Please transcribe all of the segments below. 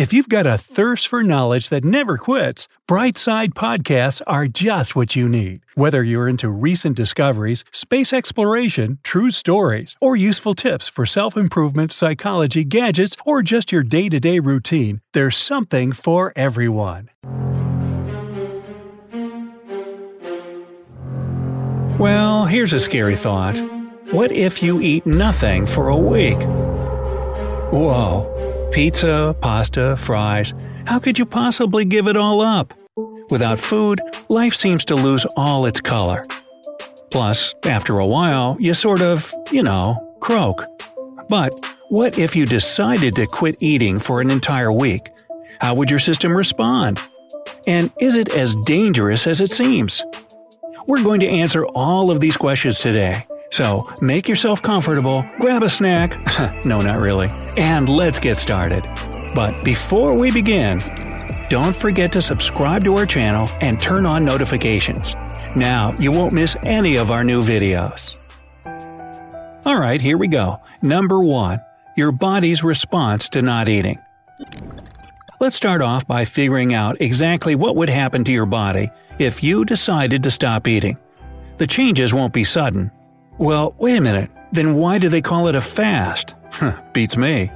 If you've got a thirst for knowledge that never quits, Brightside Podcasts are just what you need. Whether you're into recent discoveries, space exploration, true stories, or useful tips for self improvement, psychology, gadgets, or just your day to day routine, there's something for everyone. Well, here's a scary thought. What if you eat nothing for a week? Whoa. Pizza, pasta, fries. How could you possibly give it all up? Without food, life seems to lose all its color. Plus, after a while, you sort of, you know, croak. But what if you decided to quit eating for an entire week? How would your system respond? And is it as dangerous as it seems? We're going to answer all of these questions today so make yourself comfortable, grab a snack no, not really and let's get started. But before we begin, don't forget to subscribe to our channel and turn on notifications. Now you won't miss any of our new videos. Alright, here we go. Number 1. Your body's response to not eating. Let's start off by figuring out exactly what would happen to your body if you decided to stop eating. The changes won't be sudden, well, wait a minute. Then why do they call it a fast? Beats me.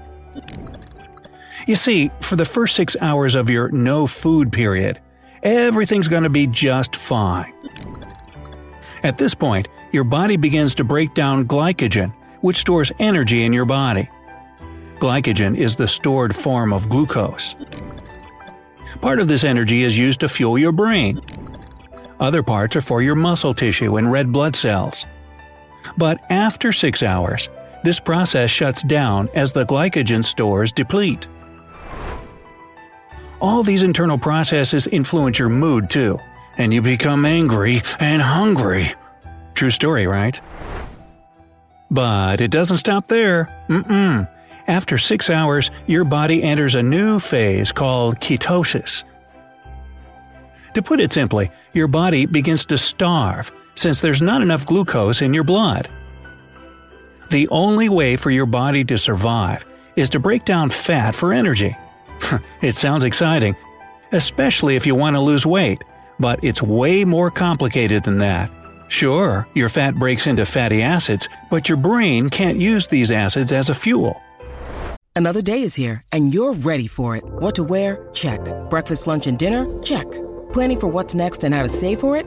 You see, for the first six hours of your no food period, everything's going to be just fine. At this point, your body begins to break down glycogen, which stores energy in your body. Glycogen is the stored form of glucose. Part of this energy is used to fuel your brain. Other parts are for your muscle tissue and red blood cells. But after 6 hours, this process shuts down as the glycogen stores deplete. All these internal processes influence your mood too, and you become angry and hungry. True story, right? But it doesn't stop there. Mm-mm. After six hours, your body enters a new phase called ketosis. To put it simply, your body begins to starve since there's not enough glucose in your blood. The only way for your body to survive is to break down fat for energy. it sounds exciting, especially if you want to lose weight, but it's way more complicated than that. Sure, your fat breaks into fatty acids, but your brain can't use these acids as a fuel. Another day is here, and you're ready for it. What to wear? Check. Breakfast, lunch, and dinner? Check. Planning for what's next and how to save for it?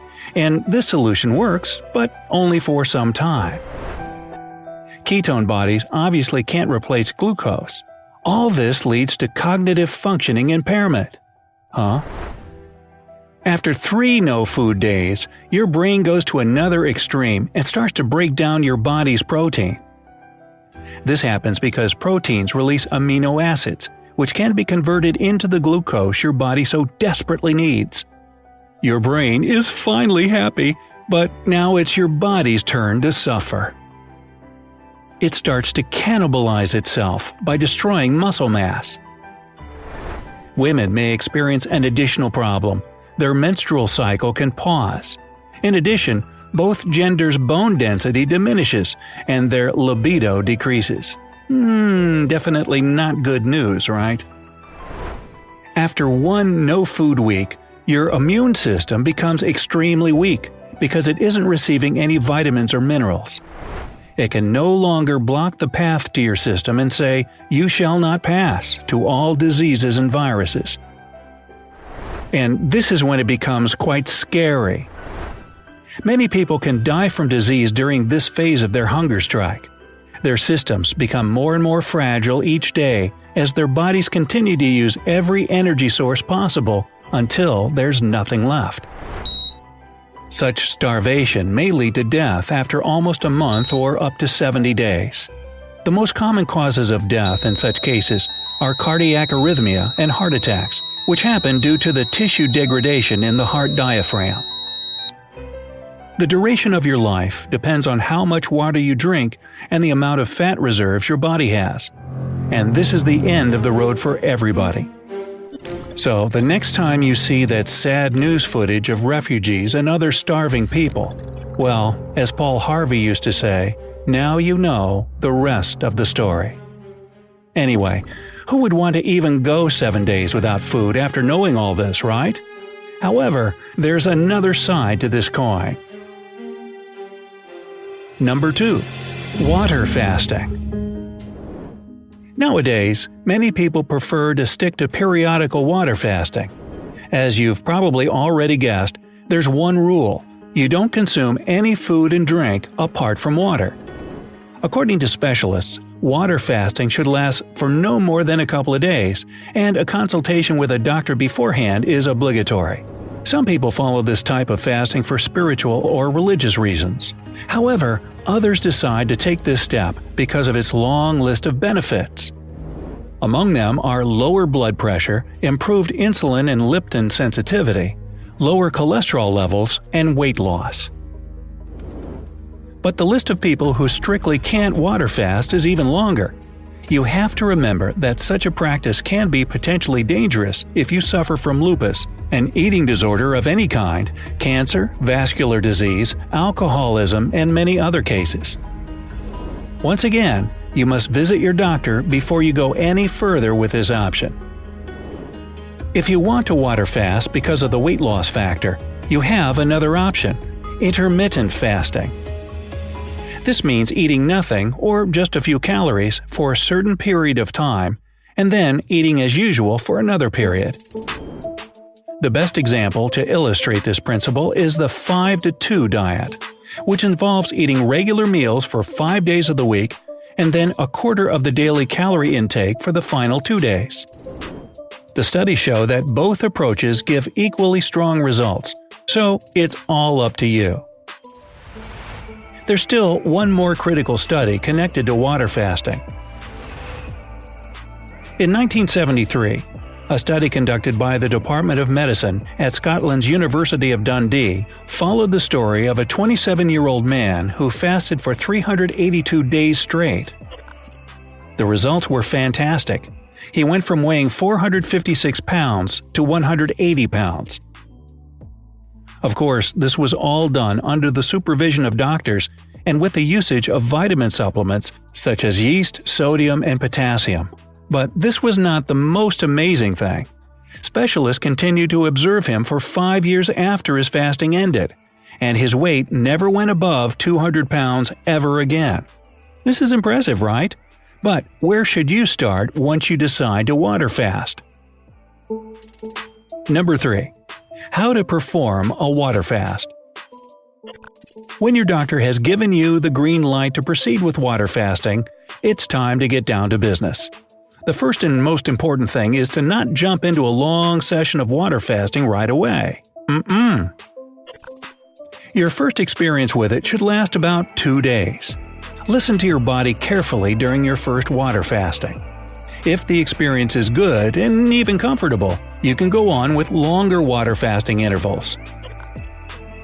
And this solution works, but only for some time. Ketone bodies obviously can't replace glucose. All this leads to cognitive functioning impairment. Huh? After three no food days, your brain goes to another extreme and starts to break down your body's protein. This happens because proteins release amino acids, which can be converted into the glucose your body so desperately needs. Your brain is finally happy, but now it's your body's turn to suffer. It starts to cannibalize itself by destroying muscle mass. Women may experience an additional problem. Their menstrual cycle can pause. In addition, both genders' bone density diminishes and their libido decreases. Hmm, definitely not good news, right? After one no food week, your immune system becomes extremely weak because it isn't receiving any vitamins or minerals. It can no longer block the path to your system and say, You shall not pass to all diseases and viruses. And this is when it becomes quite scary. Many people can die from disease during this phase of their hunger strike. Their systems become more and more fragile each day as their bodies continue to use every energy source possible until there's nothing left. Such starvation may lead to death after almost a month or up to 70 days. The most common causes of death in such cases are cardiac arrhythmia and heart attacks, which happen due to the tissue degradation in the heart diaphragm. The duration of your life depends on how much water you drink and the amount of fat reserves your body has. And this is the end of the road for everybody. So, the next time you see that sad news footage of refugees and other starving people, well, as Paul Harvey used to say, now you know the rest of the story. Anyway, who would want to even go seven days without food after knowing all this, right? However, there's another side to this coin. Number 2. Water fasting. Nowadays, many people prefer to stick to periodical water fasting. As you've probably already guessed, there's one rule you don't consume any food and drink apart from water. According to specialists, water fasting should last for no more than a couple of days, and a consultation with a doctor beforehand is obligatory. Some people follow this type of fasting for spiritual or religious reasons. However, Others decide to take this step because of its long list of benefits. Among them are lower blood pressure, improved insulin and leptin sensitivity, lower cholesterol levels, and weight loss. But the list of people who strictly can't water fast is even longer. You have to remember that such a practice can be potentially dangerous if you suffer from lupus, an eating disorder of any kind, cancer, vascular disease, alcoholism, and many other cases. Once again, you must visit your doctor before you go any further with this option. If you want to water fast because of the weight loss factor, you have another option intermittent fasting. This means eating nothing or just a few calories for a certain period of time, and then eating as usual for another period. The best example to illustrate this principle is the 5 to 2 diet, which involves eating regular meals for 5 days of the week and then a quarter of the daily calorie intake for the final 2 days. The studies show that both approaches give equally strong results, so it's all up to you. There's still one more critical study connected to water fasting. In 1973, a study conducted by the Department of Medicine at Scotland's University of Dundee followed the story of a 27 year old man who fasted for 382 days straight. The results were fantastic. He went from weighing 456 pounds to 180 pounds. Of course, this was all done under the supervision of doctors and with the usage of vitamin supplements such as yeast, sodium, and potassium. But this was not the most amazing thing. Specialists continued to observe him for five years after his fasting ended, and his weight never went above 200 pounds ever again. This is impressive, right? But where should you start once you decide to water fast? Number 3. How to perform a water fast. When your doctor has given you the green light to proceed with water fasting, it's time to get down to business. The first and most important thing is to not jump into a long session of water fasting right away. Mm-mm. Your first experience with it should last about two days. Listen to your body carefully during your first water fasting. If the experience is good and even comfortable, you can go on with longer water fasting intervals.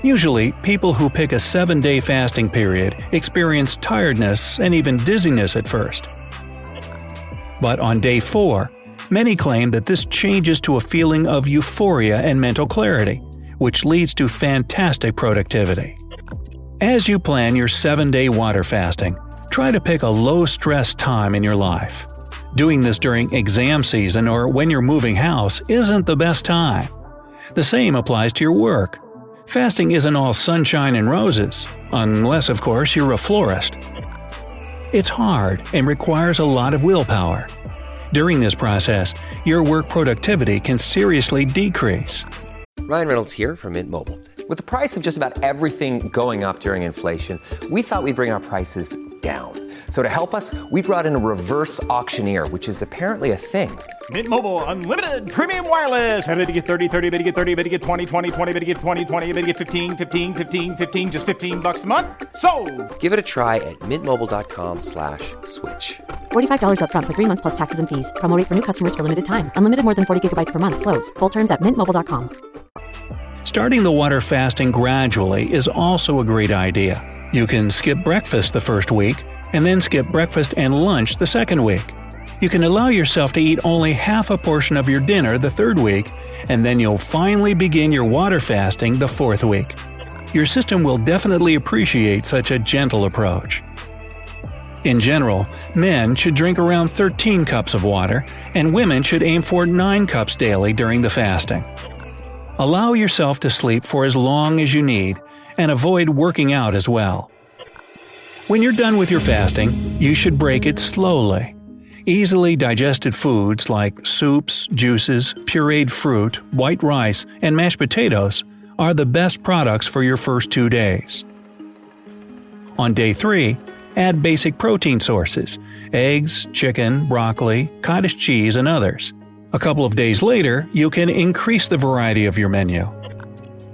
Usually, people who pick a 7 day fasting period experience tiredness and even dizziness at first. But on day 4, many claim that this changes to a feeling of euphoria and mental clarity, which leads to fantastic productivity. As you plan your 7 day water fasting, try to pick a low stress time in your life. Doing this during exam season or when you're moving house isn't the best time. The same applies to your work. Fasting isn't all sunshine and roses, unless, of course, you're a florist. It's hard and requires a lot of willpower. During this process, your work productivity can seriously decrease. Ryan Reynolds here from Mint Mobile. With the price of just about everything going up during inflation, we thought we'd bring our prices down. So to help us, we brought in a reverse auctioneer, which is apparently a thing. Mint Mobile unlimited premium wireless. Have to get 30, 30, bit to get 30, bit to get 20, 20, 20, bit to get 20, 20, bit to get 15, 15, 15, 15 just 15 bucks a month. So, Give it a try at mintmobile.com slash switch. $45 upfront for three months plus taxes and fees. Promo rate for new customers for limited time. Unlimited more than 40 gigabytes per month. Slows. Full terms at mintmobile.com. Starting the water fasting gradually is also a great idea. You can skip breakfast the first week, and then skip breakfast and lunch the second week. You can allow yourself to eat only half a portion of your dinner the third week, and then you'll finally begin your water fasting the fourth week. Your system will definitely appreciate such a gentle approach. In general, men should drink around 13 cups of water, and women should aim for 9 cups daily during the fasting. Allow yourself to sleep for as long as you need, and avoid working out as well. When you're done with your fasting, you should break it slowly. Easily digested foods like soups, juices, pureed fruit, white rice, and mashed potatoes are the best products for your first two days. On day 3, add basic protein sources eggs, chicken, broccoli, cottage cheese, and others. A couple of days later, you can increase the variety of your menu.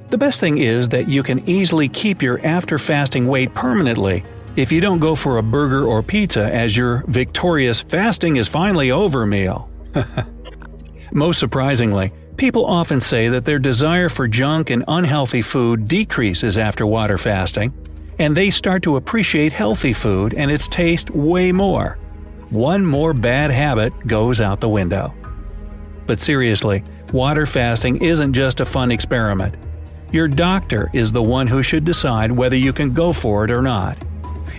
The best thing is that you can easily keep your after fasting weight permanently if you don't go for a burger or pizza as your victorious fasting is finally over meal. Most surprisingly, people often say that their desire for junk and unhealthy food decreases after water fasting, and they start to appreciate healthy food and its taste way more. One more bad habit goes out the window. But seriously, water fasting isn't just a fun experiment. Your doctor is the one who should decide whether you can go for it or not.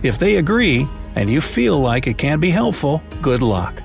If they agree, and you feel like it can be helpful, good luck.